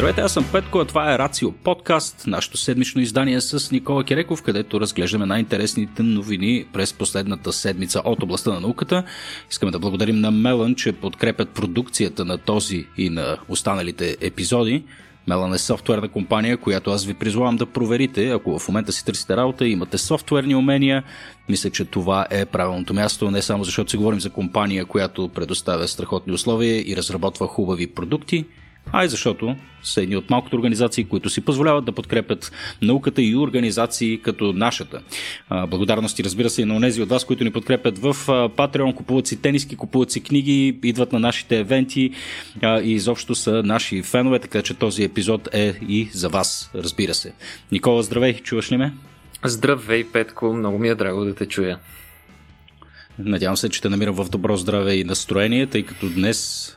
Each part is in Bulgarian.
Здравейте, аз съм Петко, а това е Рацио подкаст, нашето седмично издание с Никола Киреков, където разглеждаме най-интересните новини през последната седмица от областта на науката. Искаме да благодарим на Мелан, че подкрепят продукцията на този и на останалите епизоди. Мелан е софтуерна компания, която аз ви призвавам да проверите. Ако в момента си търсите работа и имате софтуерни умения, мисля, че това е правилното място, не само защото си говорим за компания, която предоставя страхотни условия и разработва хубави продукти, а и защото са едни от малкото организации, които си позволяват да подкрепят науката и организации като нашата. Благодарности, разбира се, и на тези от вас, които ни подкрепят в Patreon, купуват си тениски, купуват си книги, идват на нашите евенти и изобщо са наши фенове, така че този епизод е и за вас, разбира се. Никола, здравей, чуваш ли ме? Здравей, Петко, много ми е драго да те чуя. Надявам се, че те намирам в добро здраве и настроение, тъй като днес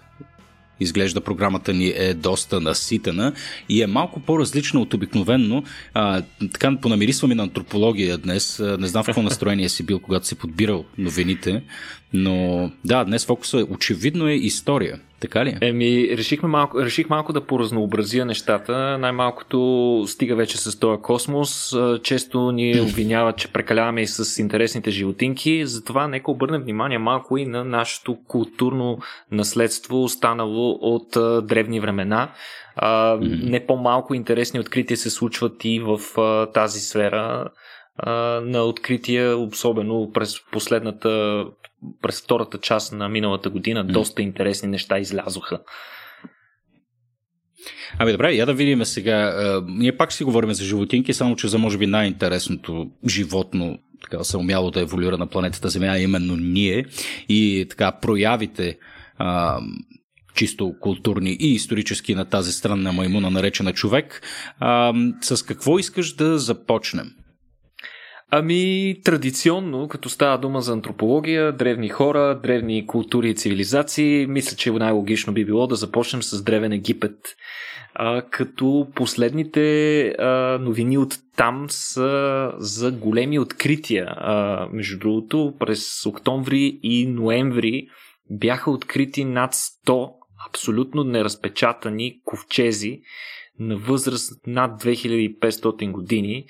Изглежда програмата ни е доста наситена и е малко по-различна от обикновенно. А, така понамирисваме на антропология днес. Не знам в какво настроение си бил, когато си подбирал новините, но да, днес фокуса очевидно е история. Така ли? Еми, решихме малко, реших малко да поразнообразя нещата. Най-малкото стига вече с този космос. Често ни обвиняват, че прекаляваме и с интересните животинки. Затова нека обърнем внимание малко и на нашето културно наследство, останало от древни времена. Не по-малко интересни открития се случват и в тази сфера на открития, особено през последната през втората част на миналата година доста интересни неща излязоха. Ами добре, я да видим сега. Ние пак си говорим за животинки, само че за може би най-интересното животно, така се умяло да еволюира на планетата Земя, именно ние. И така проявите а, чисто културни и исторически на тази странна маймуна, наречена човек. А, с какво искаш да започнем? Ами, традиционно, като става дума за антропология, древни хора, древни култури и цивилизации, мисля, че най-логично би било да започнем с Древен Египет. А, като последните а, новини от там са за големи открития. А, между другото, през октомври и ноември бяха открити над 100 абсолютно неразпечатани ковчези на възраст над 2500 години,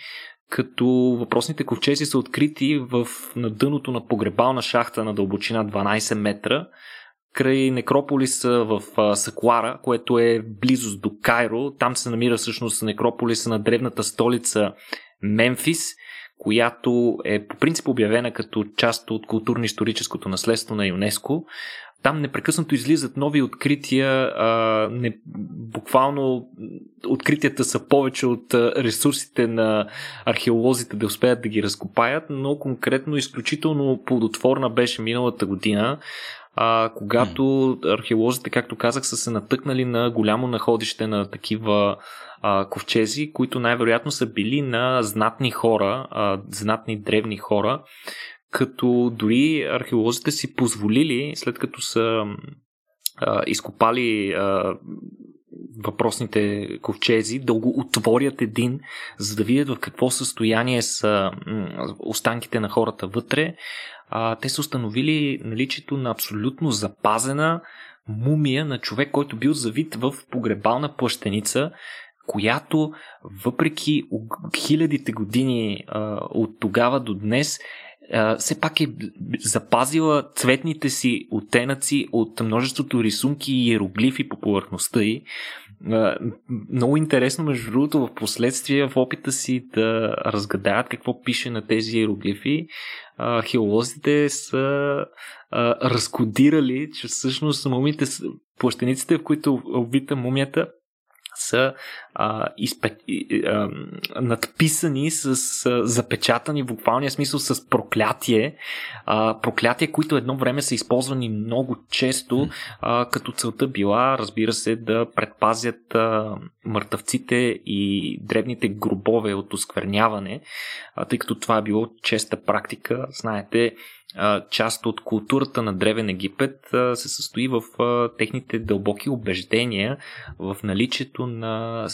като въпросните ковчези са открити в, на дъното на погребална шахта на дълбочина 12 метра, край некрополиса в Саклара, което е близост до Кайро. Там се намира всъщност некрополиса на древната столица Мемфис, която е по принцип обявена като част от културно-историческото наследство на ЮНЕСКО. Там непрекъснато излизат нови открития. А, не, буквално откритията са повече от ресурсите на археолозите да успеят да ги разкопаят, но конкретно изключително плодотворна беше миналата година, а, когато археолозите, както казах, са се натъкнали на голямо находище на такива а, ковчези, които най-вероятно са били на знатни хора, а, знатни древни хора, като дори археолозите си позволили, след като са а, изкопали а, въпросните ковчези, да го отворят един, за да видят в какво състояние са останките на хората вътре. А, те са установили наличието на абсолютно запазена мумия на човек, който бил завит в погребална плащеница, която въпреки хилядите години а, от тогава до днес все пак е запазила цветните си оттенъци от множеството рисунки и иероглифи по повърхността й. Много интересно, между другото, в последствие в опита си да разгадаят какво пише на тези иероглифи, археолозите са разкодирали, че всъщност мумите, плащениците, в които обвита мумията, са а, изпе, а, надписани с а, запечатани в буквалния смисъл с проклятие. А, проклятие, които едно време са използвани много често, а, като целта била, разбира се, да предпазят а, мъртъвците и древните гробове от оскверняване, а, тъй като това е било честа практика. Знаете, част от културата на Древен Египет се състои в техните дълбоки убеждения в наличието на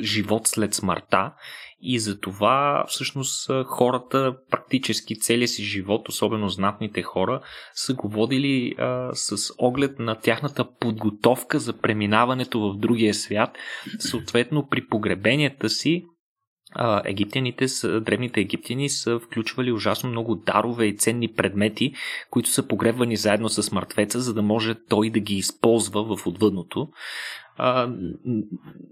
живот след смъртта и за това всъщност хората практически целия си живот, особено знатните хора, са го водили а, с оглед на тяхната подготовка за преминаването в другия свят. Съответно, при погребенията си а, египтяните, древните египтяни са включвали ужасно много дарове и ценни предмети, които са погребвани заедно с мъртвеца, за да може той да ги използва в отвъдното. А,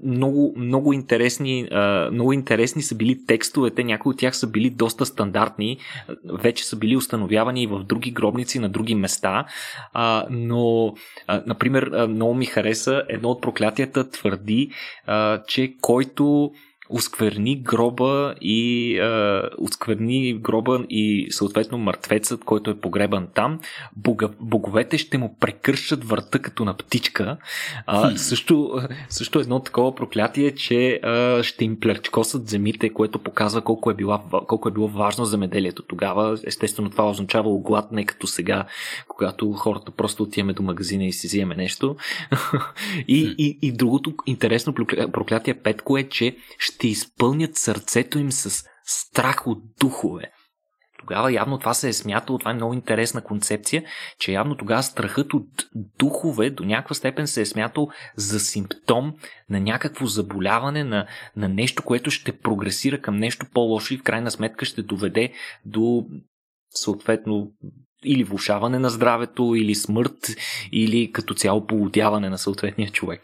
много, много, интересни, а, много интересни са били текстовете, някои от тях са били доста стандартни, вече са били установявани и в други гробници на други места, а, но, а, например, много ми хареса. Едно от проклятията твърди, а, че който оскверни гроба и е, оскверни гроба и съответно мъртвецът, който е погребан там, бога, боговете ще му прекършат врата като на птичка. А, също, също едно такова проклятие, че е, ще им плерчкосат земите, което показва колко е, била, колко е било важно земеделието тогава. Естествено това означава глад, не като сега, когато хората просто отиваме до магазина и си вземем нещо. и, и, и другото интересно проклятие петко е, че ще ще изпълнят сърцето им с страх от духове. Тогава явно това се е смятало, това е много интересна концепция, че явно тогава страхът от духове до някаква степен се е смятал за симптом на някакво заболяване, на, на нещо, което ще прогресира към нещо по-лошо и в крайна сметка ще доведе до съответно или влушаване на здравето, или смърт, или като цяло полудяване на съответния човек.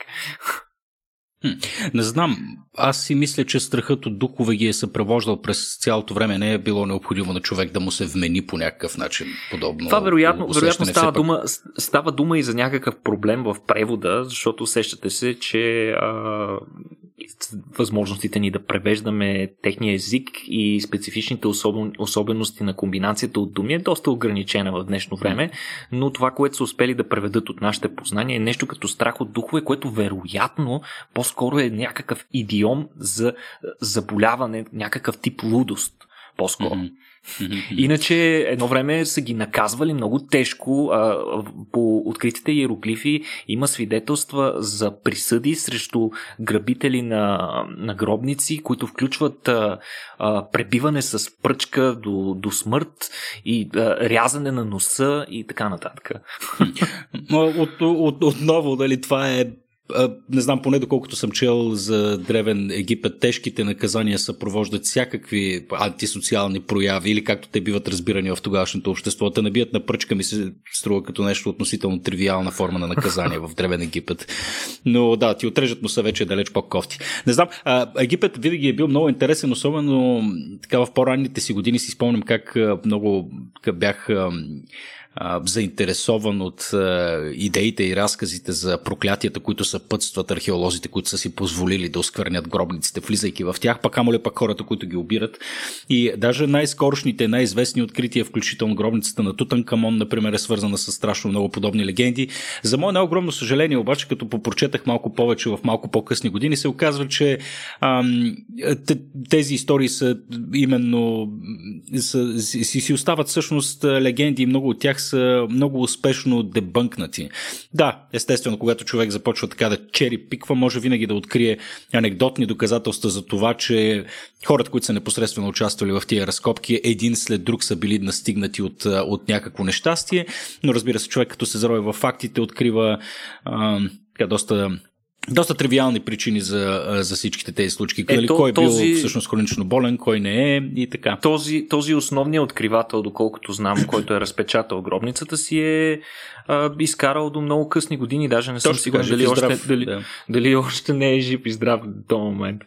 Не знам. Аз си мисля, че страхът от духове ги е съпровождал през цялото време. Не е било необходимо на човек да му се вмени по някакъв начин подобно. Това вероятно, вероятно става, дума, става дума и за някакъв проблем в превода, защото усещате се, че а, възможностите ни да превеждаме техния език и специфичните особен, особености на комбинацията от думи е доста ограничена в днешно време, но това, което са успели да преведат от нашите познания е нещо като страх от духове, което вероятно по-скоро е някакъв идиом за заболяване, някакъв тип лудост. По-скоро. Mm-hmm. Иначе едно време са ги наказвали много тежко. А, по откритите иероглифи има свидетелства за присъди срещу грабители на, на гробници, които включват а, а, пребиване с пръчка до, до смърт и а, рязане на носа и така нататък. От, от, отново, дали това е не знам, поне доколкото съм чел за Древен Египет, тежките наказания съпровождат всякакви антисоциални прояви или както те биват разбирани в тогавашното общество. Те набият на пръчка ми се струва като нещо относително тривиална форма на наказание в Древен Египет. Но да, ти отрежат са вече далеч по-кофти. Не знам, Египет винаги е бил много интересен, особено така в по-ранните си години си спомням как много как заинтересован от идеите и разказите за проклятията, които съпътстват археолозите, които са си позволили да осквернят гробниците, влизайки в тях, пък амоле пък хората, които ги обират. И даже най-скорошните, най-известни открития, включително гробницата на Тутанкамон, например, е свързана с страшно много подобни легенди. За мое най-огромно съжаление, обаче, като попрочетах малко повече в малко по-късни години, се оказва, че ам, тези истории са именно са, си, си остават всъщност легенди и много от тях са много успешно дебънкнати. Да, естествено, когато човек започва така да чери пиква, може винаги да открие анекдотни доказателства за това, че хората, които са непосредствено участвали в тия разкопки, един след друг са били настигнати от, от някакво нещастие, но разбира се, човек като се зарови в фактите, открива а, доста доста тривиални причини за, за всичките тези случаи. Е, то, кой е бил този, всъщност хронично болен, кой не е и така. Този, този основният откривател, доколкото знам, който е разпечатал гробницата си е а, изкарал до много късни години. Даже не съм Точно сигурен дали, още, дали, да. дали още не е жив и здрав до този момент.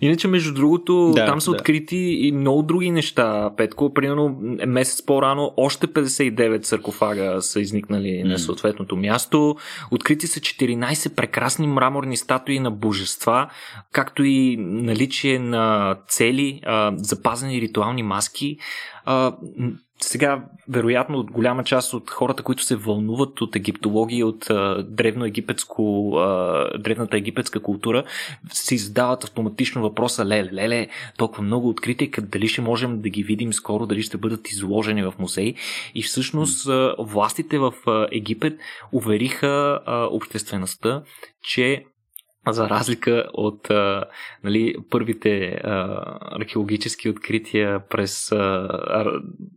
Иначе, между другото, да, там са да. открити и много други неща. Петко, примерно месец по-рано, още 59 саркофага са изникнали mm. на съответното място. Открити са 14 прекрасни мраморни статуи на божества, както и наличие на цели, а, запазени ритуални маски. А, сега, вероятно, голяма част от хората, които се вълнуват от египтология, от а, древноегипетско, а, древната египетска култура, си задават автоматично въпроса, леле, леле, толкова много открити, дали ще можем да ги видим скоро, дали ще бъдат изложени в музей. И всъщност а, властите в Египет увериха а, обществеността, че за разлика от а, нали, първите а, археологически открития през а,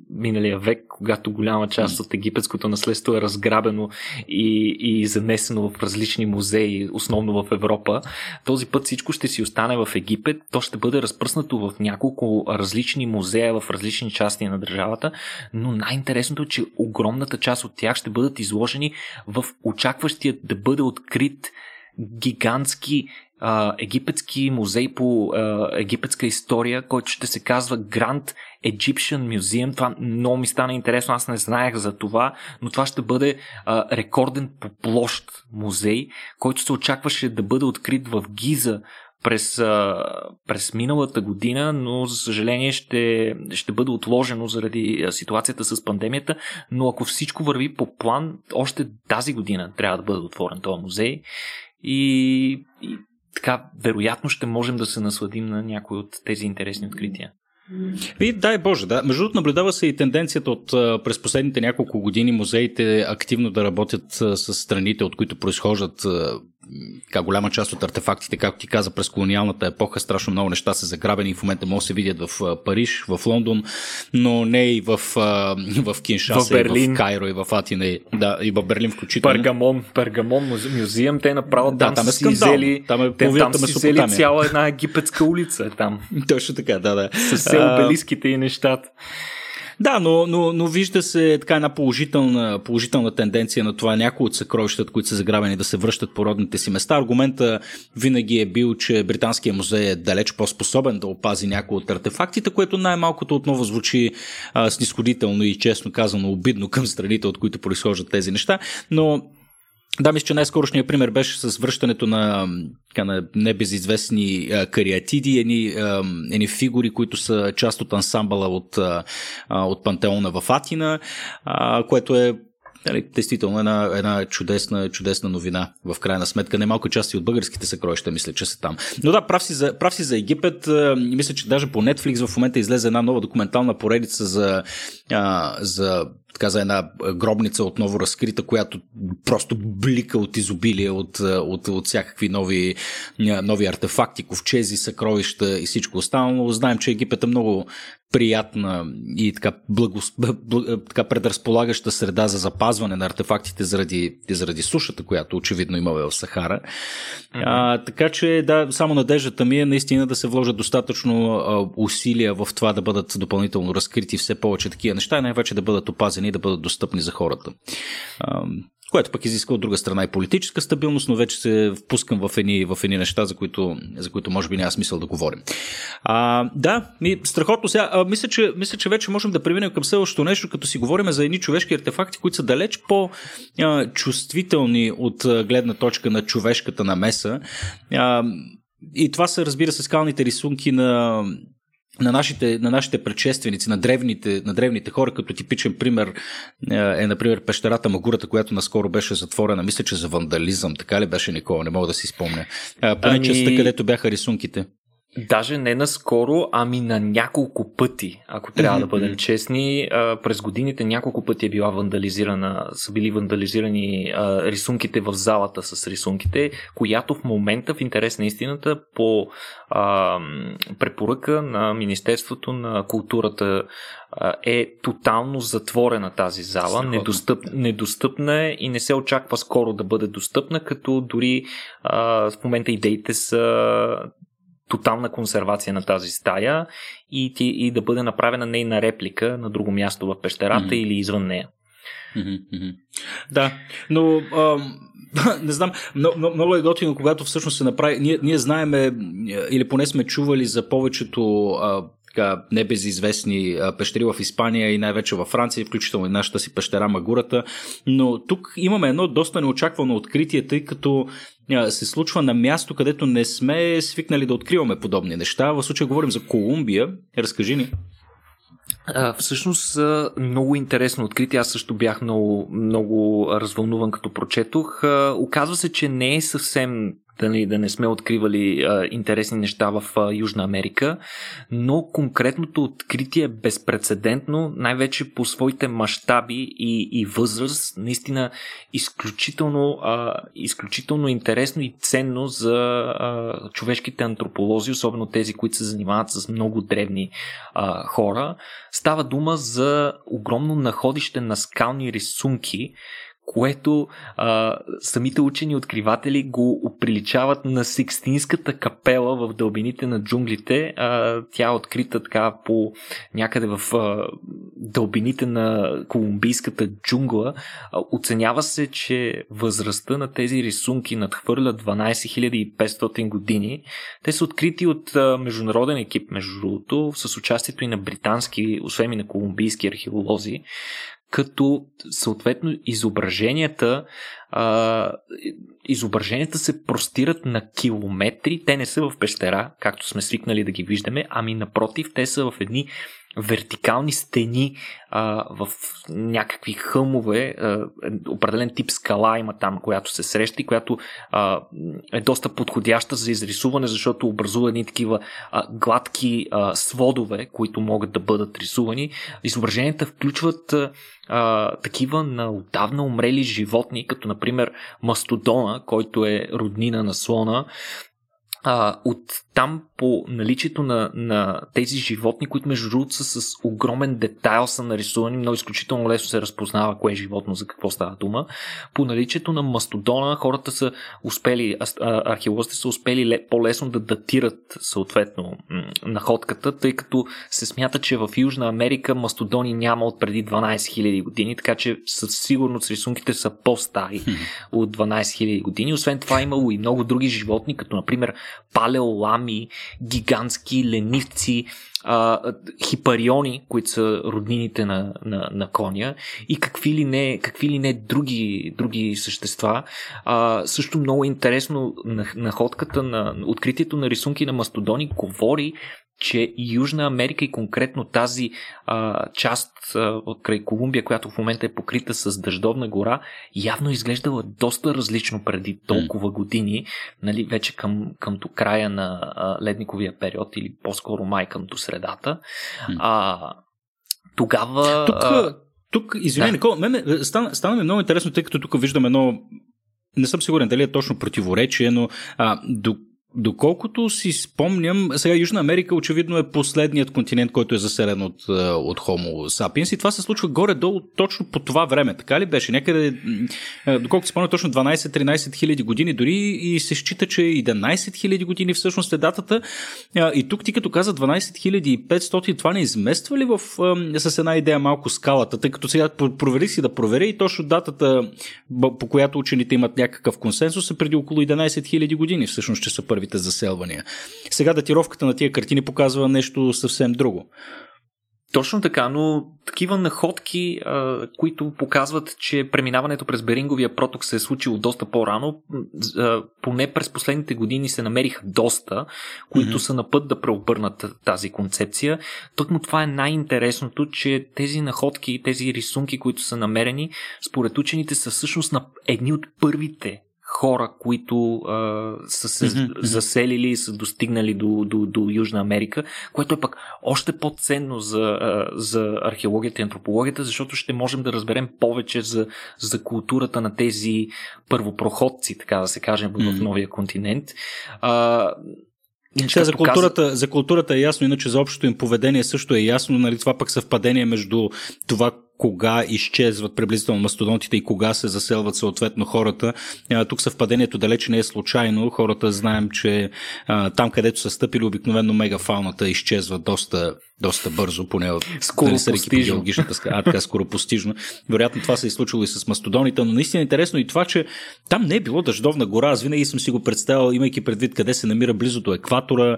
миналия век, когато голяма част от египетското наследство е разграбено и, и занесено в различни музеи, основно в Европа, този път всичко ще си остане в Египет, то ще бъде разпръснато в няколко различни музея в различни части на държавата, но най-интересното е, че огромната част от тях ще бъдат изложени в очакващия да бъде открит гигантски а, египетски музей по а, египетска история, който ще се казва Grand Egyptian Museum. Това много ми стана интересно, аз не знаех за това, но това ще бъде а, рекорден по площ музей, който се очакваше да бъде открит в Гиза през, а, през миналата година, но за съжаление ще, ще бъде отложено заради ситуацията с пандемията, но ако всичко върви по план, още тази година трябва да бъде отворен този музей и, и така, вероятно ще можем да се насладим на някои от тези интересни открития. И дай Боже, да. Между другото, наблюдава се и тенденцията от през последните няколко години музеите активно да работят с страните, от които произхождат така, голяма част от артефактите, както ти каза, през колониалната епоха, страшно много неща са заграбени и в момента могат да се видят в Париж, в Лондон, но не и в, в Киншаса, в, Берлин. И в Кайро, и в Атина, да, и в Берлин включително. Пергамон, Пергамон музеум, те направо да, там, там е си взели, там, е те, там си взели цяла една египетска улица там. Точно така, да, да. С обелиските и нещата. Да, но, но, но вижда се така една положителна, положителна тенденция на това някои от съкровищата, които са заграбени да се връщат по родните си места. Аргумента винаги е бил, че Британския музей е далеч по-способен да опази някои от артефактите, което най-малкото отново звучи а, снисходително и честно казано обидно към страните, от които произхождат тези неща. Но да, мисля, че най-скорошният пример беше с връщането на, на небезизвестни кариатиди, едни, едни фигури, които са част от ансамбъла от, от Пантеона в Атина, което е Нали, действително една, една чудесна, чудесна новина в крайна сметка. Немалко части от българските съкровища мисля, че са там. Но да, прав си за, прав си за Египет. Мисля, че даже по Netflix в момента излезе една нова документална поредица за, а, за така за една гробница отново разкрита, която просто блика от изобилие, от, от, от всякакви нови, нови артефакти, ковчези, съкровища и всичко останало. Знаем, че Египет е много приятна и така, благос... така предразполагаща среда за запазване на артефактите заради, заради сушата, която очевидно има в Сахара. Mm-hmm. А, така че, да, само надеждата ми е наистина да се вложат достатъчно а, усилия в това да бъдат допълнително разкрити все повече такива неща най-вече да бъдат опазени и да бъдат достъпни за хората. А, което пък изисква от друга страна и политическа стабилност, но вече се впускам в едни, в едни неща, за които, за които може би няма смисъл да говорим. А, да, ми, страхотно сега. А, мисля, че, мисля, че вече можем да преминем към следващото нещо, като си говорим за едни човешки артефакти, които са далеч по-чувствителни от гледна точка на човешката намеса. А, и това са, разбира се, скалните рисунки на на нашите, на нашите предшественици, на древните, на древните хора, като типичен пример е, е, например, пещерата Магурата, която наскоро беше затворена, мисля, че за вандализъм, така ли беше Никола, не мога да си спомня. Поне ами... частта, където бяха рисунките. Даже не наскоро, ами на няколко пъти, ако трябва да бъдем честни. През годините няколко пъти е била вандализирана, са били вандализирани рисунките в залата с рисунките, която в момента, в интерес на истината, по а, препоръка на Министерството на културата е тотално затворена тази зала, недостъп, недостъпна е и не се очаква скоро да бъде достъпна, като дори а, в момента идеите са тотална консервация на тази стая и, ти, и да бъде направена нейна реплика на друго място в пещерата mm-hmm. или извън нея. Mm-hmm. Да, но ам, не знам, много, много е готино, когато всъщност се направи. Ние, ние знаеме, или поне сме чували за повечето а, така, небезизвестни пещери в Испания и най-вече във Франция, включително и нашата си пещера Магурата. Но тук имаме едно доста неочаквано откритие, тъй като се случва на място, където не сме свикнали да откриваме подобни неща. В случая говорим за Колумбия. Разкажи ни. А, всъщност много интересно откритие. Аз също бях много, много развълнуван като прочетох. А, оказва се, че не е съвсем да, не, да не сме откривали а, интересни неща в а, Южна Америка, но конкретното откритие е безпредседентно, най-вече по своите мащаби и, и възраст, наистина изключително, а, изключително интересно и ценно за а, човешките антрополози, особено тези, които се занимават с много древни а, хора. Става дума за огромно находище на скални рисунки, което а, самите учени откриватели го приличават на Сикстинската капела в дълбините на джунглите. А, тя е открита така по някъде в а, дълбините на колумбийската джунгла. А, оценява се, че възрастта на тези рисунки надхвърля 12 500 години. Те са открити от а, международен екип, между другото, с участието и на британски, освен и на колумбийски археолози като съответно изображенията а, изображенията се простират на километри. Те не са в пещера, както сме свикнали да ги виждаме, ами напротив, те са в едни вертикални стени а, в някакви хълмове. А, определен тип скала има там, която се среща и която а, е доста подходяща за изрисуване, защото образува едни такива а, гладки а, сводове, които могат да бъдат рисувани. Изображенията включват а, такива на отдавна умрели животни, като например мастодона, който е роднина на слона, а, от там по наличието на, на тези животни, които между другото са с огромен детайл са нарисувани, много изключително лесно се разпознава кое е животно, за какво става дума. По наличието на мастодона хората са успели, археолозите са успели по-лесно да датират съответно находката, тъй като се смята, че в Южна Америка мастодони няма от преди 12 000 години, така че със сигурност рисунките са по-стари от 12 000 години. Освен това имало и много други животни, като например палеолами, гигантски ленивци, а, хипариони, които са роднините на, на, на коня и какви ли не, какви ли не други, други същества. А, също много интересно находката на откритието на рисунки на мастодони говори че Южна Америка и конкретно тази а, част а, от край Колумбия, която в момента е покрита с дъждовна гора, явно изглеждала доста различно преди толкова години, нали, вече към, до края на а, ледниковия период или по-скоро май към до средата. А, тогава... Тук, а... тук извиня, да. Никола, мен стана, стана ми много интересно, тъй като тук виждам едно не съм сигурен дали е точно противоречие, но а, до Доколкото си спомням, сега Южна Америка очевидно е последният континент, който е заселен от, е, от Homo sapiens и това се случва горе-долу точно по това време, така ли беше? Някъде, е, доколкото си спомням, точно 12-13 хиляди години, дори и се счита, че 11 хиляди години всъщност е датата. Е, и тук ти като каза 12 500, това не измества ли в, с една идея малко скалата, тъй като сега провери си да провери и точно датата, по която учените имат някакъв консенсус е преди около 11 хиляди години, всъщност, че са първи първите заселвания. Сега датировката на тия картини показва нещо съвсем друго. Точно така, но такива находки, а, които показват, че преминаването през Беринговия проток се е случило доста по-рано, а, поне през последните години се намериха доста, които mm-hmm. са на път да преобърнат тази концепция. Тъкмо това е най-интересното, че тези находки, тези рисунки, които са намерени, според учените са всъщност на едни от първите хора, които а, са се mm-hmm. заселили и са достигнали до, до, до Южна Америка, което е пък още по-ценно за, а, за археологията и антропологията, защото ще можем да разберем повече за, за културата на тези първопроходци, така да се mm-hmm. в новия континент. А, Иначе, за, културата, каза... за културата е ясно, иначе за общото им поведение също е ясно, нали, това пък съвпадение между това, кога изчезват приблизително мастодонтите и кога се заселват съответно хората. Тук съвпадението далече не е случайно. Хората знаем, че там, където са стъпили, обикновено мегафауната изчезва доста, доста бързо, поне от скоро постижно. А, така скоро постижно. Вероятно това се е случило и с мастодоните, но наистина е интересно и това, че там не е било дъждовна гора. Аз винаги съм си го представил, имайки предвид къде се намира близо до екватора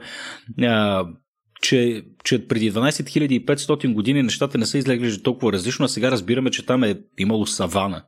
че, че преди 12 500 години нещата не са изглеждали толкова различно, а сега разбираме, че там е имало савана.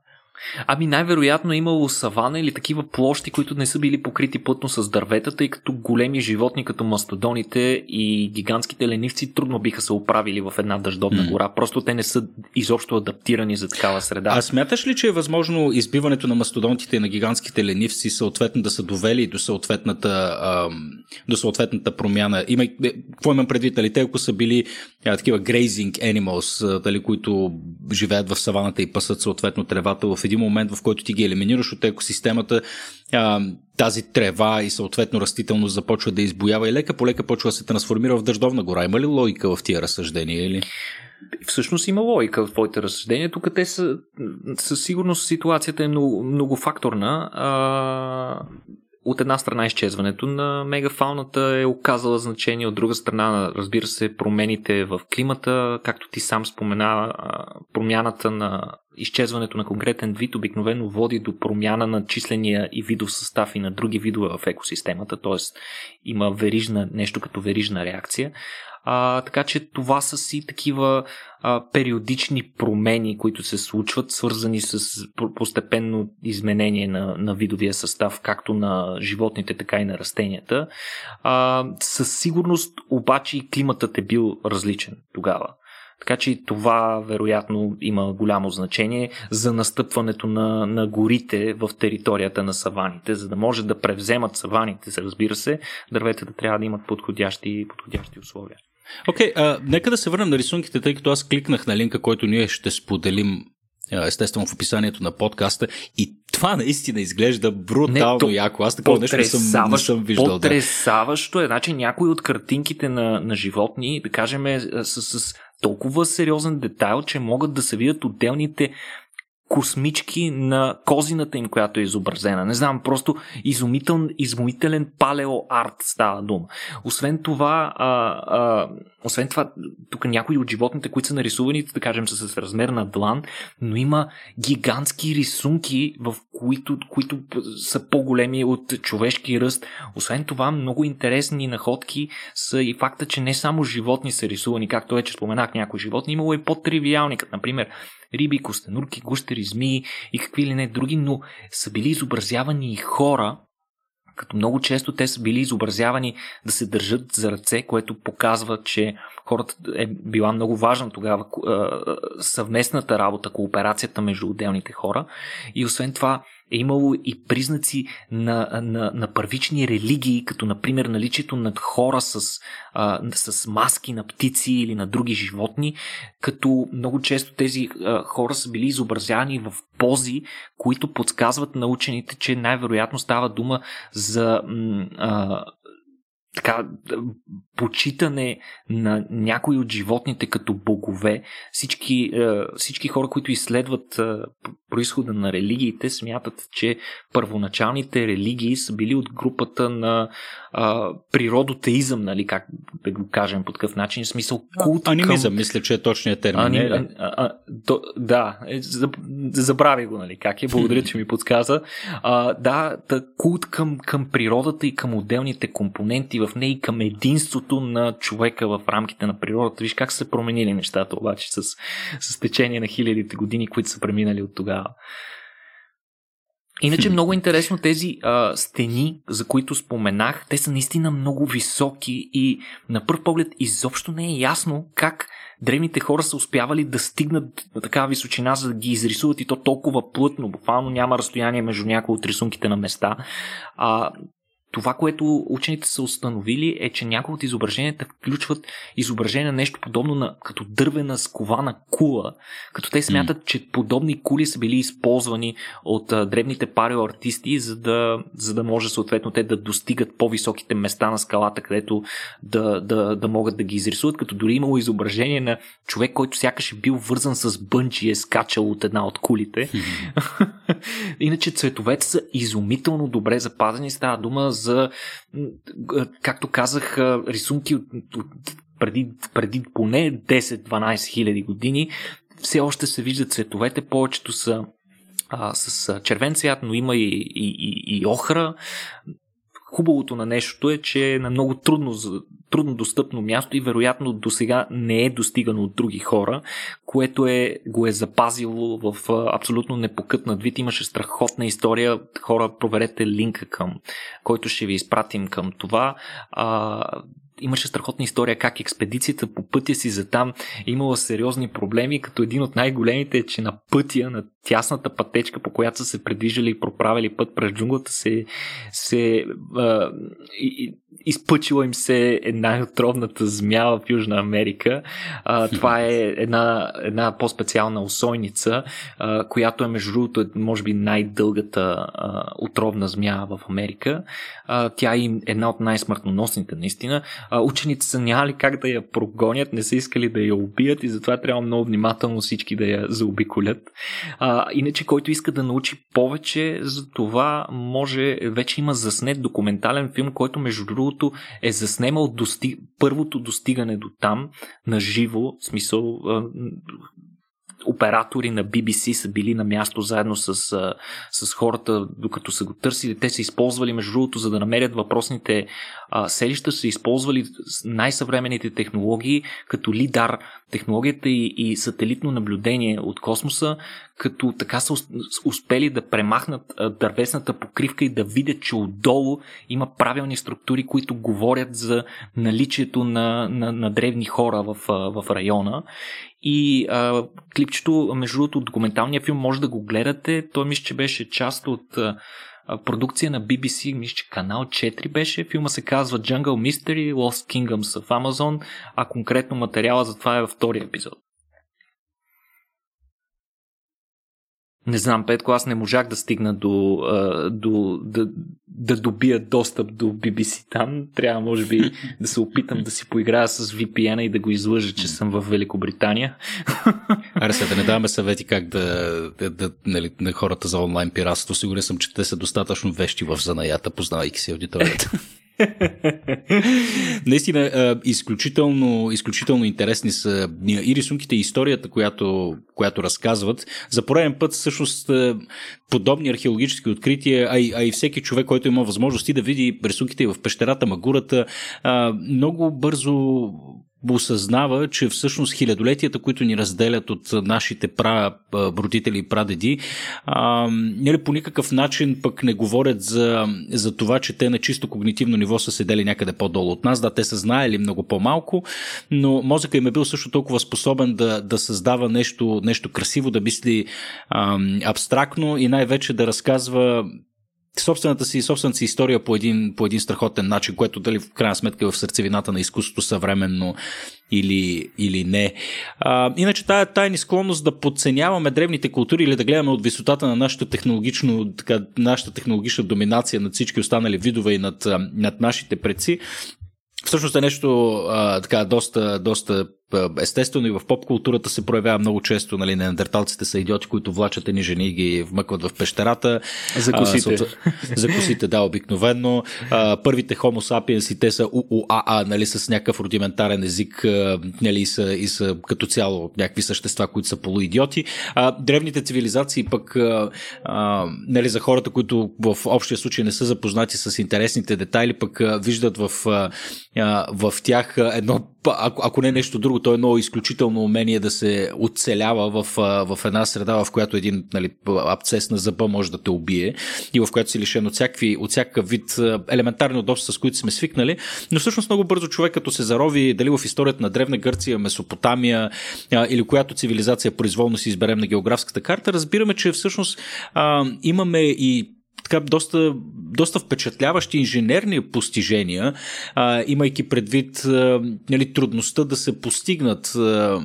Ами най-вероятно е имало савана или такива площи, които не са били покрити плътно с дървета, тъй като големи животни като мастодоните и гигантските ленивци трудно биха се оправили в една дъждовна mm. гора. Просто те не са изобщо адаптирани за такава среда. А смяташ ли, че е възможно избиването на мастодонтите и на гигантските ленивци съответно да са довели до съответната, ам, до съответната промяна? Има, е, какво имам предвид? Нали? Те ако са били а, такива grazing animals, дали, които живеят в саваната и пасат съответно тревата в един момент, в който ти ги елиминираш от екосистемата, а, тази трева и съответно растителност започва да избоява и лека по лека почва да се трансформира в дъждовна гора. Има ли логика в тия разсъждения? Или? Всъщност има логика в твоите разсъждения. Тук те са, със сигурност ситуацията е много, многофакторна. А, от една страна изчезването на мегафауната е оказала значение, от друга страна, разбира се, промените в климата, както ти сам спомена, промяната на изчезването на конкретен вид обикновено води до промяна на числения и видов състав и на други видове в екосистемата, т.е. има верижна, нещо като верижна реакция. А, така че това са си такива а, периодични промени, които се случват, свързани с постепенно изменение на, на видовия състав, както на животните, така и на растенията. А, със сигурност обаче и климатът е бил различен тогава. Така че това вероятно има голямо значение за настъпването на, на горите в територията на саваните, за да може да превземат саваните, разбира се, дърветата трябва да имат подходящи, подходящи условия. Окей, okay, нека да се върнем на рисунките, тъй като аз кликнах на линка, който ние ще споделим естествено в описанието на подкаста и това наистина изглежда брутално не, то, яко. Аз такова нещо не съм, не съм виждал. Потресаващо е. Значи някои от картинките на, на животни, да кажем, е, с, с толкова сериозен детайл, че могат да се видят отделните космички на козината им, която е изобразена. Не знам, просто изумител, изумителен палео арт става дума. Освен това, а, а, освен това, тук някои от животните, които са нарисувани, да кажем, са с размер на длан, но има гигантски рисунки, в които, които са по-големи от човешки ръст. Освен това, много интересни находки са и факта, че не само животни са рисувани, както вече споменах някои животни, имало и по-тривиални, като например риби, костенурки, гущери, змии и какви ли не други, но са били изобразявани и хора, като много често те са били изобразявани да се държат за ръце, което показва, че хората е била много важна тогава съвместната работа, кооперацията между отделните хора. И освен това, е имало и признаци на, на, на първични религии, като например наличието на хора с, а, с маски на птици или на други животни, като много често тези а, хора са били изобразявани в пози, които подсказват на учените, че най-вероятно става дума за а, така, почитане на някои от животните като богове. Всички, всички хора, които изследват происхода на религиите, смятат, че първоначалните религии са били от групата на а, природотеизъм, нали, как да го кажем по такъв начин, в смисъл култ Анимизъм, към... мисля, че е точният термин. Ани... А, а, а, то, да, е, забрави го, нали, как е, благодаря, че ми подсказа. А, да, та, култ към, към природата и към отделните компоненти в нея и към единството на човека в рамките на природата. Виж как са се променили нещата обаче с, с течение на хилядите години, които са преминали от тогава. Иначе много интересно тези а, стени, за които споменах, те са наистина много високи и на първ поглед изобщо не е ясно как древните хора са успявали да стигнат на такава височина, за да ги изрисуват и то толкова плътно. Буквално няма разстояние между някои от рисунките на места. А, това, което учените са установили е, че някои от изображенията включват изображение на нещо подобно на като дървена скована кула, като те смятат, че подобни кули са били използвани от а, древните париоартисти, за да, за да може съответно те да достигат по-високите места на скалата, където да, да, да могат да ги изрисуват, като дори имало изображение на човек, който сякаш е бил вързан с бънчи и е скачал от една от кулите. Иначе цветовете са изумително добре запазени. Става дума за, както казах, рисунки от, от преди, преди поне 10-12 хиляди години. Все още се виждат цветовете, повечето са а, с червен цвят, но има и, и, и, и охра. Хубавото на нещото е, че е много трудно, трудно достъпно място и вероятно до сега не е достигано от други хора, което е, го е запазило в абсолютно непокътнат вид. Имаше страхотна история. Хора, проверете линка към, който ще ви изпратим към това. А, имаше страхотна история как експедицията по пътя си за там е имала сериозни проблеми, като един от най-големите е, че на пътя, на тясната пътечка, по която са се предвиждали и проправили път през джунглата, се, се а, и, изпъчила им се една отровната змия в Южна Америка. А, това е една, една по-специална усойница, а, която е между другото, може би най-дългата а, отровна змия в Америка. А, тя е една от най-смъртноносните, наистина. Учените са нямали как да я прогонят, не са искали да я убият и затова трябва много внимателно всички да я заобиколят. А, иначе, който иска да научи повече за това, може, вече има заснет документален филм, който между другото е заснемал достиг... първото достигане до там на живо, смисъл оператори на BBC са били на място заедно с, с хората, докато са го търсили. Те са използвали, между другото, за да намерят въпросните а, селища, са използвали най-съвременните технологии, като лидар, технологията и, и сателитно наблюдение от космоса, като така са успели да премахнат дървесната покривка и да видят, че отдолу има правилни структури, които говорят за наличието на, на, на древни хора в, в района. И а, клипчето, между другото, документалния филм може да го гледате. Той мисля, че беше част от продукция на BBC, мисля, че канал 4 беше. Филма се казва Jungle Mystery Lost Kingdoms в Amazon, а конкретно материала за това е във втория епизод. Не знам, Петко, аз не можах да стигна до, до да, да добия достъп до BBC там. Трябва, може би, да се опитам да си поиграя с VPN и да го излъжа, че съм в Великобритания. Аре се, да не даваме съвети как да, да, да нали, на хората за онлайн пиратство. Сигурен съм, че те са достатъчно вещи в занаята, познавайки си аудиторията. Наистина, изключително, изключително интересни са и рисунките, и историята, която, която разказват. За пореден път, всъщност, подобни археологически открития, а и, а и всеки човек, който има възможности да види рисунките в пещерата, магурата, много бързо осъзнава, че всъщност хилядолетията, които ни разделят от нашите пра, родители и прадеди, а, нали, по никакъв начин пък не говорят за, за това, че те на чисто когнитивно ниво са седели някъде по-долу от нас. Да, те са знаели много по-малко, но мозъка им е бил също толкова способен да, да създава нещо, нещо красиво, да мисли а, абстрактно и най-вече да разказва собствената си, собствената си история по един, по един страхотен начин, което дали в крайна сметка е в сърцевината на изкуството съвременно или, или не. А, иначе тая, тая склонност да подценяваме древните култури или да гледаме от висотата на нашата, технологично, така, нашата технологична доминация над всички останали видове и над, над нашите предци, всъщност е нещо а, така доста, доста естествено и в поп културата се проявява много често, нали, неандерталците са идиоти, които влачат едни жени и ги вмъкват в пещерата. За косите. А, за косите, да, обикновено. А, първите хомо сапиенси, те са УУАА, нали, с някакъв рудиментарен език, нали, и са, и са като цяло някакви същества, които са полуидиоти. А, древните цивилизации пък, а, а, нали, за хората, които в общия случай не са запознати с интересните детайли, пък а, виждат в, а, в тях едно ако, ако не нещо друго, то е едно изключително умение да се оцелява в, в една среда, в която един нали, абцес на зъба може да те убие и в която си лишен от, всякакви, от всякакъв вид елементарни удобства, с които сме свикнали. Но всъщност много бързо човек, като се зарови дали в историята на Древна Гърция, Месопотамия или която цивилизация произволно си изберем на географската карта, разбираме, че всъщност а, имаме и така доста, доста впечатляващи инженерни постижения, а, имайки предвид а, нали, трудността да се постигнат а,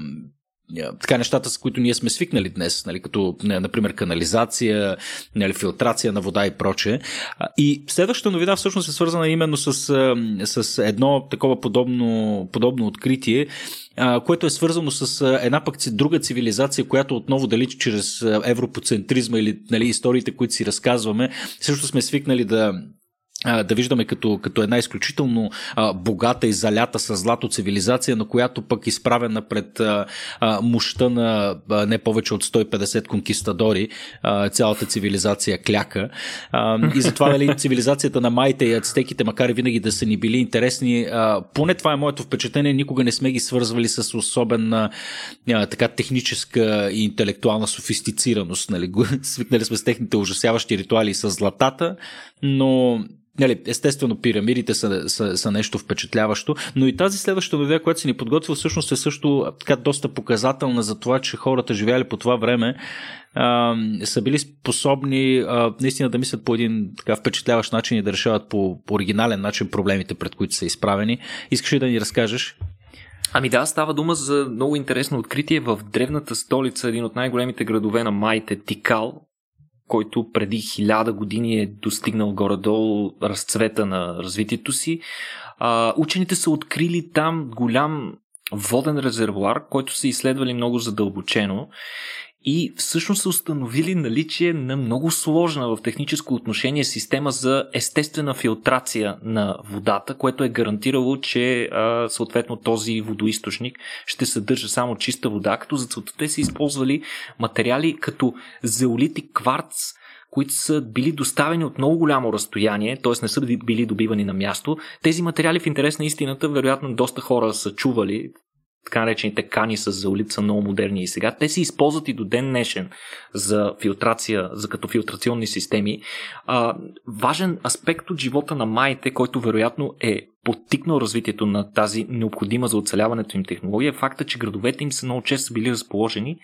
така нещата, с които ние сме свикнали днес, нали, като, например, канализация, нали, филтрация на вода и прочее. И следващата новина всъщност е свързана именно с, с едно такова подобно, подобно откритие, което е свързано с една пък друга цивилизация, която отново дали чрез европоцентризма или нали, историите, които си разказваме, също сме свикнали да да виждаме като, като една изключително а, богата и залята с злато цивилизация, на която пък изправена пред а, а, мощта на а, не повече от 150 конкистадори, а, цялата цивилизация кляка. А, и затова нали, цивилизацията на майте и ацтеките, макар и винаги да са ни били интересни, а, поне това е моето впечатление, никога не сме ги свързвали с особена а, така техническа и интелектуална софистицираност. Нали. Свикнали сме с техните ужасяващи ритуали с златата, но Нали, естествено, пирамидите са, са, са нещо впечатляващо, но и тази следваща новина, която си ни подготвил, всъщност е също така доста показателна за това, че хората живяли по това време а, са били способни а, наистина да мислят по един така впечатляващ начин и да решават по, по оригинален начин проблемите, пред които са изправени. Искаш ли да ни разкажеш? Ами да, става дума за много интересно откритие в древната столица, един от най-големите градове на Майте, Тикал, който преди хиляда години е достигнал горе-долу разцвета на развитието си. Учените са открили там голям воден резервуар, който са изследвали много задълбочено и всъщност са установили наличие на много сложна в техническо отношение система за естествена филтрация на водата, което е гарантирало, че съответно този водоисточник ще съдържа само чиста вода, като за целта те са използвали материали като зеолит и кварц, които са били доставени от много голямо разстояние, т.е. не са били добивани на място. Тези материали в интерес на истината, вероятно доста хора са чували, така наречените кани с заолит са много модерни и сега. Те се използват и до ден днешен за филтрация, за като филтрационни системи. А, важен аспект от живота на майите, който вероятно е подтикнал развитието на тази необходима за оцеляването им технология, е факта, че градовете им са много често били разположени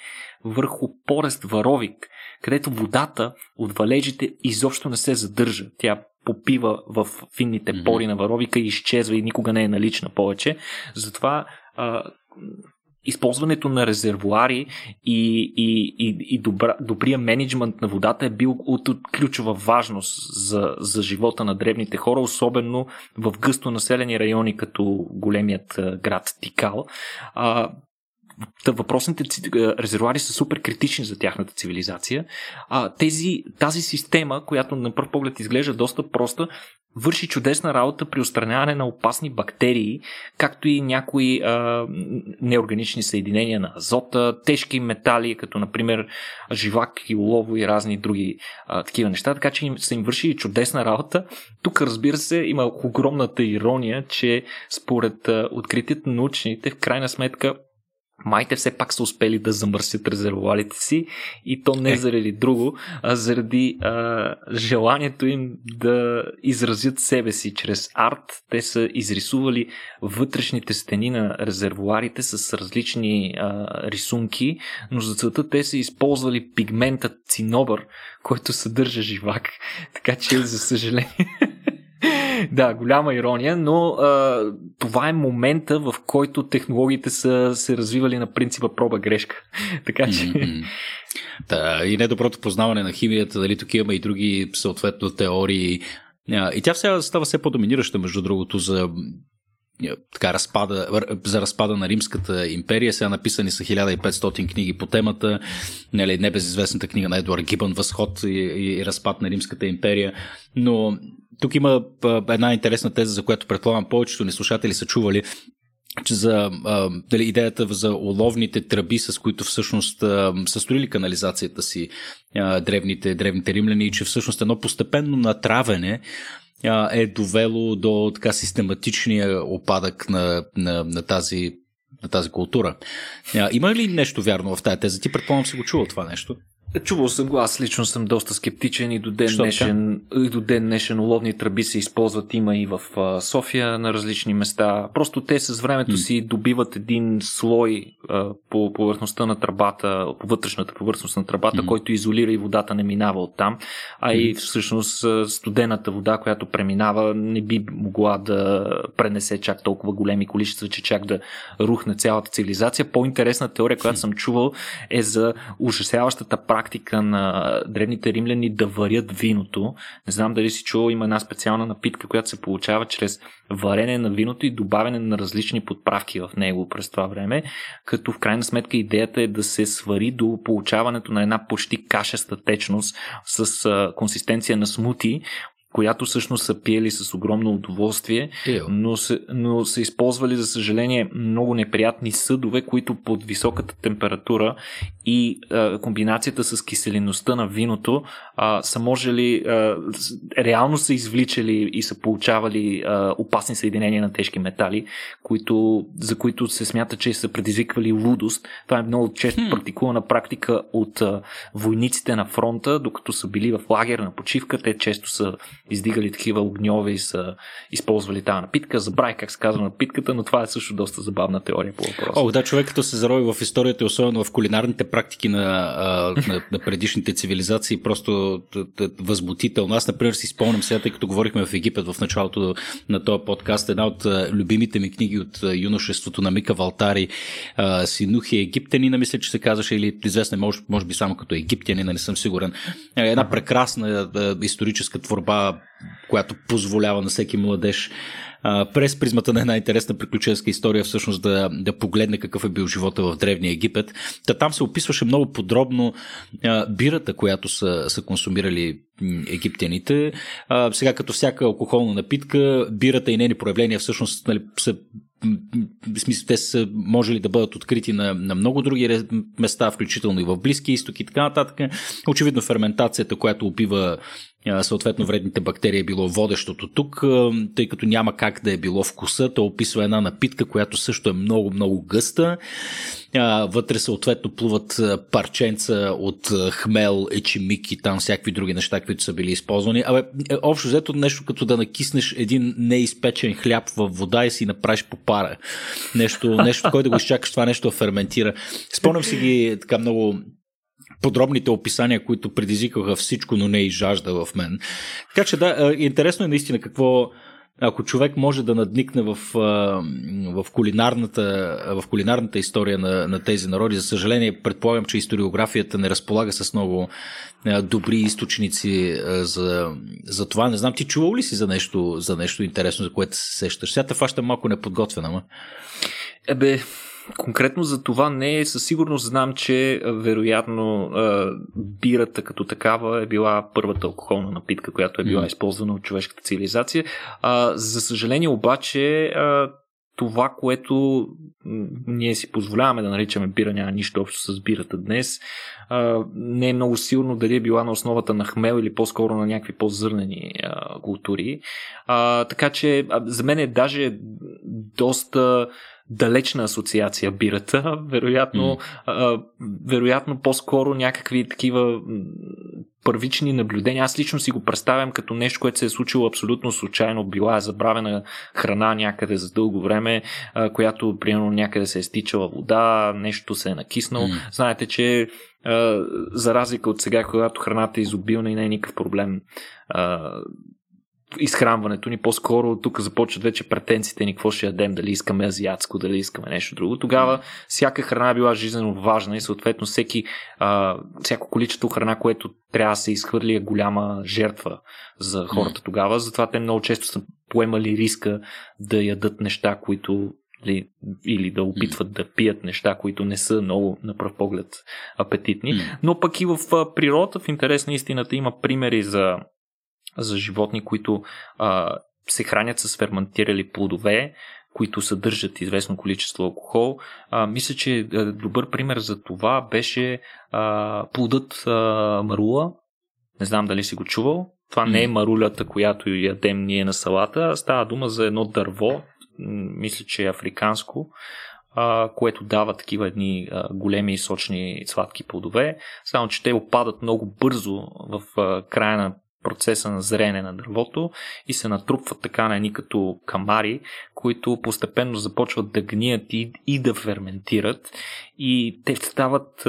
върху порест варовик, където водата от валежите изобщо не се задържа. Тя попива в финните пори на варовика и изчезва и никога не е налична повече. Затова а, използването на резервуари и, и, и, и добра, добрия менеджмент на водата е бил от, от ключова важност за, за живота на древните хора, особено в гъсто населени райони, като големият град Тикал. А, въпросните резервуари са супер критични за тяхната цивилизация. А, тези, тази система, която на първ поглед изглежда доста проста, върши чудесна работа при устраняване на опасни бактерии, както и някои а, неорганични съединения на азота, тежки метали, като например живак и олово и разни други а, такива неща, така че им, са им вършили чудесна работа. Тук, разбира се, има огромната ирония, че според а, откритият на учените, в крайна сметка Майте все пак са успели да замърсят резервуарите си и то не е. заради друго, а заради а, желанието им да изразят себе си чрез арт. Те са изрисували вътрешните стени на резервуарите с различни а, рисунки, но за целта те са използвали пигмента цинобър, който съдържа живак. Така че, за съжаление, да, голяма ирония, но а, това е момента, в който технологиите са се развивали на принципа проба-грешка. така че... Да, и недоброто познаване на химията, дали тук има и други съответно теории. И тя сега става все по-доминираща, между другото, за така разпада, за разпада на Римската империя. Сега написани са 1500 книги по темата. Нали, небезизвестната книга на Едуард Гибън Възход и, и, и разпад на Римската империя. Но тук има една интересна теза, за която предполагам повечето ни слушатели са чували, за дали, идеята за уловните тръби, с които всъщност са строили канализацията си древните, древните римляни, и че всъщност едно постепенно натравене е довело до така систематичния опадък на, на, на тази на тази култура. Има ли нещо вярно в тази теза? Ти предполагам си го чувал това нещо. Чувал съм го, аз лично съм доста скептичен и до ден, днешен, и до ден днешен уловни тръби се използват, има и в София на различни места. Просто те с времето mm. си добиват един слой а, по повърхността на тръбата, по вътрешната повърхност на тръбата, mm. който изолира и водата не минава оттам, а mm. и всъщност студената вода, която преминава, не би могла да пренесе чак толкова големи количества, че чак да рухне цялата цивилизация. По-интересна теория, която съм чувал е за ужасяващата практика практика на древните римляни да варят виното. Не знам дали си чувал, има една специална напитка, която се получава чрез варене на виното и добавяне на различни подправки в него през това време, като в крайна сметка идеята е да се свари до получаването на една почти кашеста течност с консистенция на смути, която всъщност са пиели с огромно удоволствие, но са, но са използвали, за съжаление, много неприятни съдове, които под високата температура и а, комбинацията с киселиността на виното а, са можели, а, реално са извличали и са получавали а, опасни съединения на тежки метали, които, за които се смята, че са предизвиквали лудост. Това е много често hmm. практикувана практика от а, войниците на фронта, докато са били в лагер на почивка, те често са издигали такива огньове и са използвали тази напитка. Забравих как се казва напитката, но това е също доста забавна теория по въпроса. О, да, човек като се зарови в историята, особено в кулинарните практики на, на, на предишните цивилизации, просто възмутително. Аз, например, си спомням сега, тъй като говорихме в Египет в началото на този подкаст, една от любимите ми книги от юношеството на Мика Валтари, Синухи египтянина, мисля, че се казваше, или известна, може, може би само като египтянина, не съм сигурен. Една прекрасна историческа творба, която позволява на всеки младеж през призмата на една интересна приключенска история всъщност да, да погледне какъв е бил живота в Древния Египет. Та там се описваше много подробно а, бирата, която са, са консумирали египтяните. А, сега като всяка алкохолна напитка, бирата и нейни проявления всъщност нали, са в смисъл, те са можели да бъдат открити на, на много други места, включително и в Близки изток и така нататък. Очевидно ферментацията, която опива съответно вредните бактерии е било водещото тук, тъй като няма как да е било вкуса. То описва една напитка, която също е много, много гъста. Вътре съответно плуват парченца от хмел, ечимик и там всякакви други неща, които са били използвани. Абе, е, общо взето нещо като да накиснеш един неизпечен хляб в вода и си направиш попара. Нещо, нещо кой да го изчакаш това нещо ферментира. Спомням си ги така много подробните описания, които предизвикаха всичко, но не и жажда в мен. Така че да, интересно е наистина какво, ако човек може да надникне в, в, кулинарната, в кулинарната история на, на тези народи, за съжаление, предполагам, че историографията не разполага с много добри източници за, за това. Не знам, ти чувал ли си за нещо, за нещо интересно, за което се сещаш? Сега те фаща малко неподготвена, ма. Ебе, Конкретно за това не със сигурност знам, че вероятно бирата като такава е била първата алкохолна напитка, която е била mm. използвана от човешката цивилизация. За съжаление обаче това, което ние си позволяваме да наричаме бира, няма нищо общо с бирата днес. не е много силно дали е била на основата на хмел или по-скоро на някакви по-зърнени култури. така че за мен е даже доста далечна асоциация бирата. Вероятно, mm. а, вероятно по-скоро някакви такива първични наблюдения. Аз лично си го представям като нещо, което се е случило абсолютно случайно. Била е забравена храна някъде за дълго време, а, която примерно някъде се е стичала вода, нещо се е накиснало. Mm. Знаете, че а, за разлика от сега, когато храната е изобилна и не е никакъв проблем а, изхранването ни, по-скоро тук започват вече претенциите ни, какво ще ядем, дали искаме азиатско, дали искаме нещо друго. Тогава всяка храна била жизненно важна и съответно всеки, а, всяко количество храна, което трябва да се изхвърли е голяма жертва за хората тогава. Затова те много често са поемали риска да ядат неща, които или, или да опитват да пият неща, които не са много на пръв поглед апетитни. Но пък и в природата, в интерес на истината, има примери за за животни, които а, се хранят с ферментирали плодове, които съдържат известно количество алкохол. А, мисля, че добър пример за това беше а, плодът а, марула. Не знам дали си го чувал. Това не е марулята, която ядем ние на салата. Става дума за едно дърво, мисля, че е африканско, а, което дава такива едни а, големи и сочни сладки плодове. Само, че те опадат много бързо в а, края на процеса на зрене на дървото и се натрупват така на едни като камари, които постепенно започват да гният и, и да ферментират. И те стават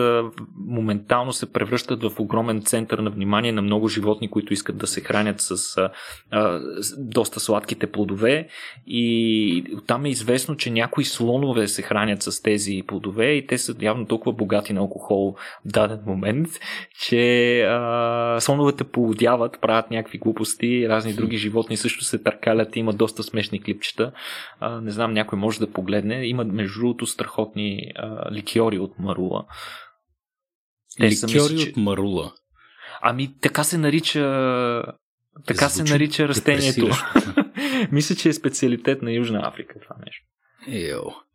моментално се превръщат в огромен център на внимание на много животни, които искат да се хранят с, а, а, доста сладките плодове. И там е известно, че някои слонове се хранят с тези плодове и те са явно толкова богати на алкохол в даден момент, че а, слоновете полудяват, правят някакви глупости, разни други животни също се търкалят, има доста смешни клипчета. А, не знам, някой може да погледне. Има между другото страхотни а, ликьори от марула. Те ликьори мисля, че... от марула? Ами така се нарича Така Звучи се нарича растението. Мисля, че е специалитет на Южна Африка това нещо. Йо.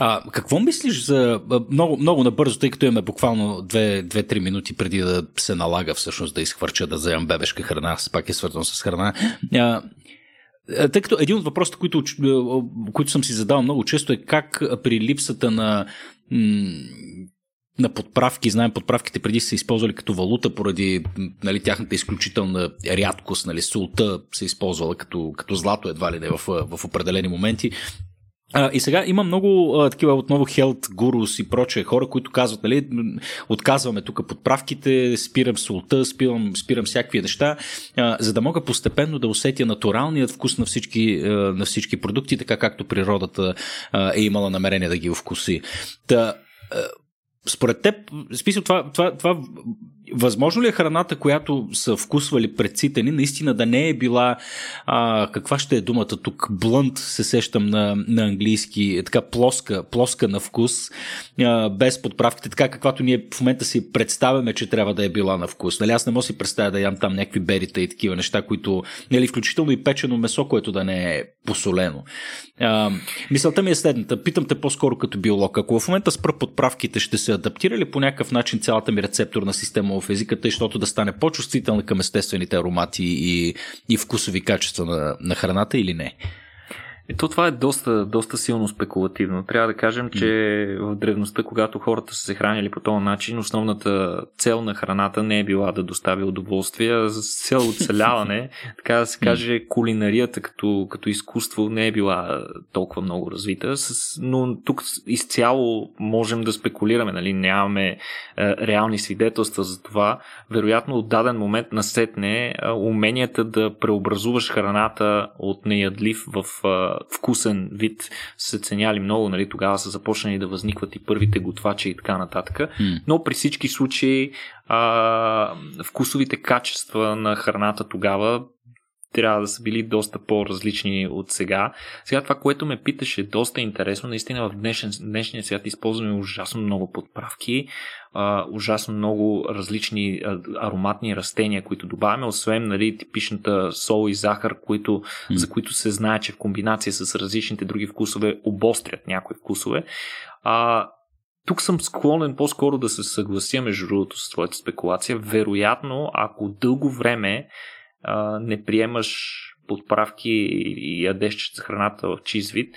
А, какво мислиш за... Много, много набързо, тъй като имаме буквално 2-3 минути преди да се налага всъщност да изхвърча да вземам бебешка храна, пак е свързано с храна. А, тъй като един от въпросите, които, които съм си задавал много често е как при липсата на на подправки. Знаем, подправките преди са използвали като валута поради нали, тяхната изключителна рядкост. Нали, султа се използвала като, като злато едва ли не в, в определени моменти. А, и сега има много а, такива отново хелт гурус и проче хора, които казват, нали, отказваме тук подправките, спирам солта, спирам, спирам всякакви неща, а, за да мога постепенно да усетя натуралният вкус на всички, а, на всички продукти, така както природата а, е имала намерение да ги вкуси. Та, а, според теб, смисъл, това, това, това възможно ли е храната, която са вкусвали предците ни, наистина да не е била, а, каква ще е думата тук, блънт, се сещам на, на английски, е така плоска, плоска на вкус, а, без подправките, така каквато ние в момента си представяме, че трябва да е била на вкус. Нали, аз не мога си представя да ям там някакви берита и такива неща, които, нали, включително и печено месо, което да не е посолено. А, мисълта ми е следната. Питам те по-скоро като биолог. Ако в момента спра подправките, ще се адаптира ли по някакъв начин цялата ми рецепторна система в езика, тъй, защото да стане по-чувствителна към естествените аромати и, и вкусови качества на, на храната или не? Ето това е доста, доста силно спекулативно. Трябва да кажем, че в древността, когато хората са се хранили по този начин, основната цел на храната не е била да достави удоволствие, а с цел оцеляване, така да се каже, кулинарията като, като изкуство не е била толкова много развита, но тук изцяло можем да спекулираме, нали? нямаме е, реални свидетелства за това. Вероятно от даден момент насетне е, уменията да преобразуваш храната от неядлив в е, вкусен вид се ценяли много, нали, тогава са започнали да възникват и първите готвачи и така нататък. Mm. Но при всички случаи а, вкусовите качества на храната тогава трябва да са били доста по-различни от сега. Сега това, което ме питаше, е доста интересно. Наистина в днешен, днешния свят използваме ужасно много подправки, а, ужасно много различни а, ароматни растения, които добавяме, освен нали, типичната сол и захар, които, mm. за които се знае, че в комбинация с различните други вкусове обострят някои вкусове. А, тук съм склонен по-скоро да се съглася между другото с твоята спекулация. Вероятно, ако дълго време а, не приемаш подправки и ядеш храната в чист вид,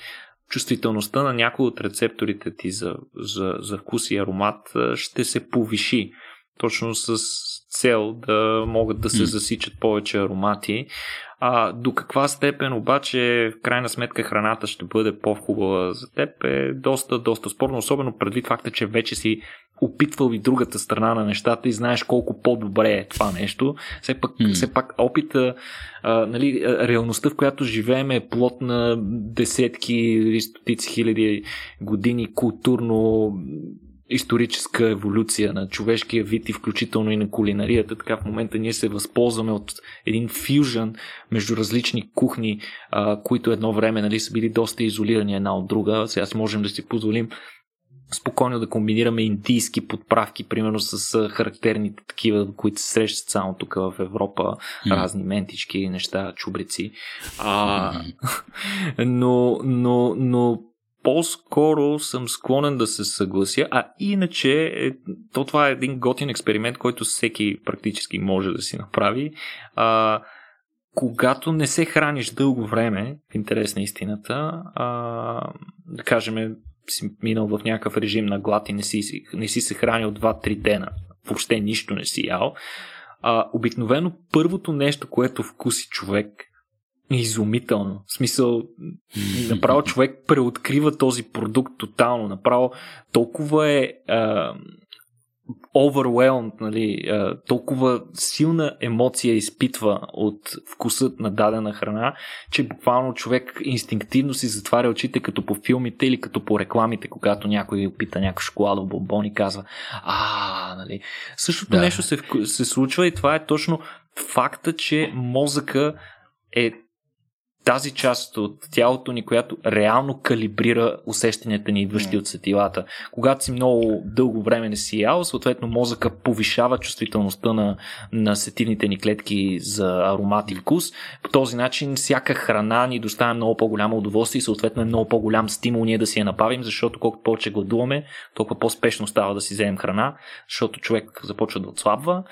чувствителността на някои от рецепторите ти за, за, за вкус и аромат ще се повиши. Точно с цел да могат да се засичат повече аромати. А до каква степен обаче в крайна сметка храната ще бъде по-хубава за теб е доста, доста спорно, особено предвид факта, че вече си опитвал и другата страна на нещата и знаеш колко по-добре е това нещо. Все пак, mm. все пак опита, а, нали, реалността, в която живеем е плод на десетки или стотици хиляди години културно историческа еволюция на човешкия вид и включително и на кулинарията. Така в момента ние се възползваме от един фюжън между различни кухни, а, които едно време нали, са били доста изолирани една от друга. Сега можем да си позволим спокойно да комбинираме индийски подправки, примерно с характерните такива, които се срещат само тук в Европа, mm. разни ментички, неща, чубрици. А, но, но, но по-скоро съм склонен да се съглася, а иначе е, то това е един готин експеримент, който всеки практически може да си направи. А, когато не се храниш дълго време, в интерес на истината, а, да кажем, си минал в някакъв режим на глад и не си, не си се хранил 2-3 дена, въобще нищо не си ял, а, обикновено първото нещо, което вкуси човек изумително. В смисъл, направо човек преоткрива този продукт тотално. Направо толкова е а, overwhelmed, нали, толкова силна емоция изпитва от вкусът на дадена храна, че буквално човек инстинктивно си затваря очите като по филмите или като по рекламите, когато някой опита някакъв шоколадов бомбон и казва а, нали. Същото да. нещо се, се случва и това е точно факта, че мозъка е тази част от тялото ни, която реално калибрира усещанията ни, идващи mm. от сетилата. Когато си много дълго време не си ял, съответно мозъка повишава чувствителността на, на сетивните ни клетки за аромат и вкус. По този начин всяка храна ни доставя много по-голямо удоволствие и съответно е много по-голям стимул ние да си я направим, защото колкото повече гладуваме, толкова по-спешно става да си вземем храна, защото човек започва да отслабва,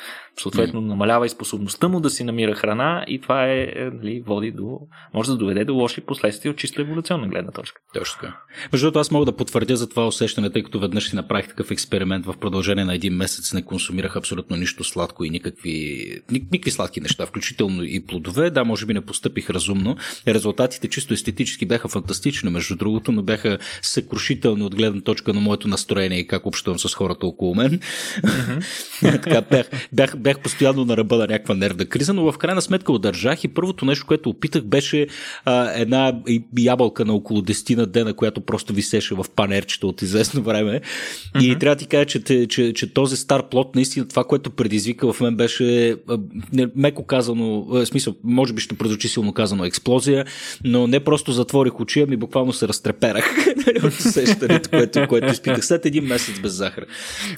съответно mm. намалява и способността му да си намира храна и това е, е нали, води до, може да доведе до лоши последствия от чисто еволюционна гледна точка. Точно така. Между другото, аз мога да потвърдя за това усещане, тъй като веднъж си направих такъв експеримент в продължение на един месец, не консумирах абсолютно нищо сладко и никакви, никакви сладки неща, включително и плодове. Да, може би не постъпих разумно. Резултатите чисто естетически бяха фантастични, между другото, но бяха съкрушителни от гледна точка на моето настроение и как общувам с хората около мен. Mm-hmm. така, бях, бях, бях постоянно на ръба на някаква нервна криза, но в крайна сметка удържах и първото нещо, което опитах беше а, една ябълка на около 10 на дена, която просто висеше в панерчето от известно време. Mm-hmm. И трябва да ти кажа, че, че, че този стар плод, наистина това, което предизвика в мен беше, меко казано, в смисъл, може би ще прозвучи силно казано експлозия, но не просто затворих очи, ами буквално се разтреперах от усещането, което, което изпитах след един месец без захар.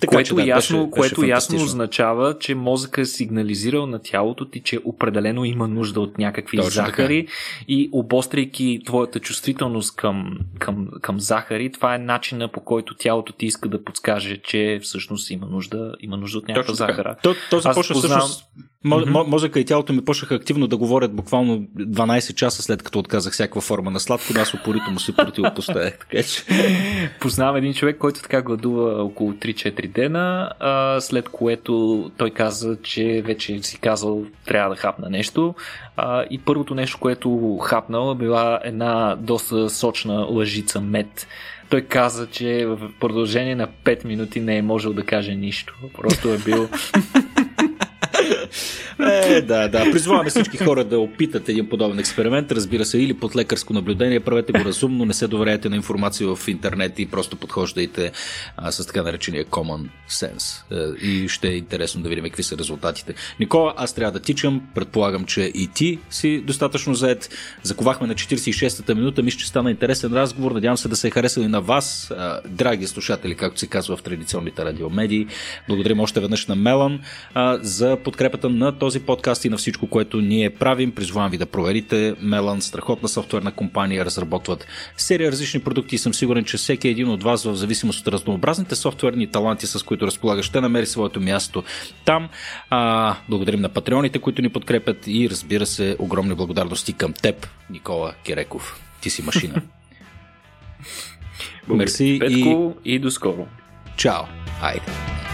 Така, което че, да, ясно, беше, което беше ясно означава, че мозъка е сигнализирал на тялото ти, че определено има нужда от някакви Точно захари така. И обостряйки твоята чувствителност към, към, към захари, това е начина по който тялото ти иска да подскаже, че всъщност има нужда, има нужда от някаква захара. То, то започва познавам... всъщност Mm-hmm. Мозъка и тялото ми почнаха активно да говорят буквално 12 часа след като отказах всякаква форма на сладко, но аз упорито му се противопоставях. Така че... Познавам един човек, който така гладува около 3-4 дена, а, след което той каза, че вече си казал трябва да хапна нещо. А, и първото нещо, което хапнал, била една доста сочна лъжица мед той каза, че в продължение на 5 минути не е можел да каже нищо. Просто е бил е, да, да. Призваваме всички хора да опитат един подобен експеримент. Разбира се, или под лекарско наблюдение. Правете го разумно, не се доверяйте на информация в интернет и просто подхождайте а, с така наречения common sense. Е, и ще е интересно да видим какви са резултатите. Никола, аз трябва да тичам. Предполагам, че и ти си достатъчно заед. Заковахме на 46-та минута. Мисля, че стана интересен разговор. Надявам се да се е харесали на вас, а, драги слушатели, както се казва в традиционните радиомедии. Благодарим още веднъж на Мелан а, за подкрепата на този подкаст и на всичко, което ние правим. Призвавам ви да проверите. Мелан, страхотна софтуерна компания, разработват серия различни продукти и съм сигурен, че всеки един от вас, в зависимост от разнообразните софтуерни таланти, с които разполага, ще намери своето място там. А, благодарим на патреоните, които ни подкрепят и разбира се, огромни благодарности към теб, Никола Киреков. Ти си машина. Мерси и... и до скоро. Чао. Хайде.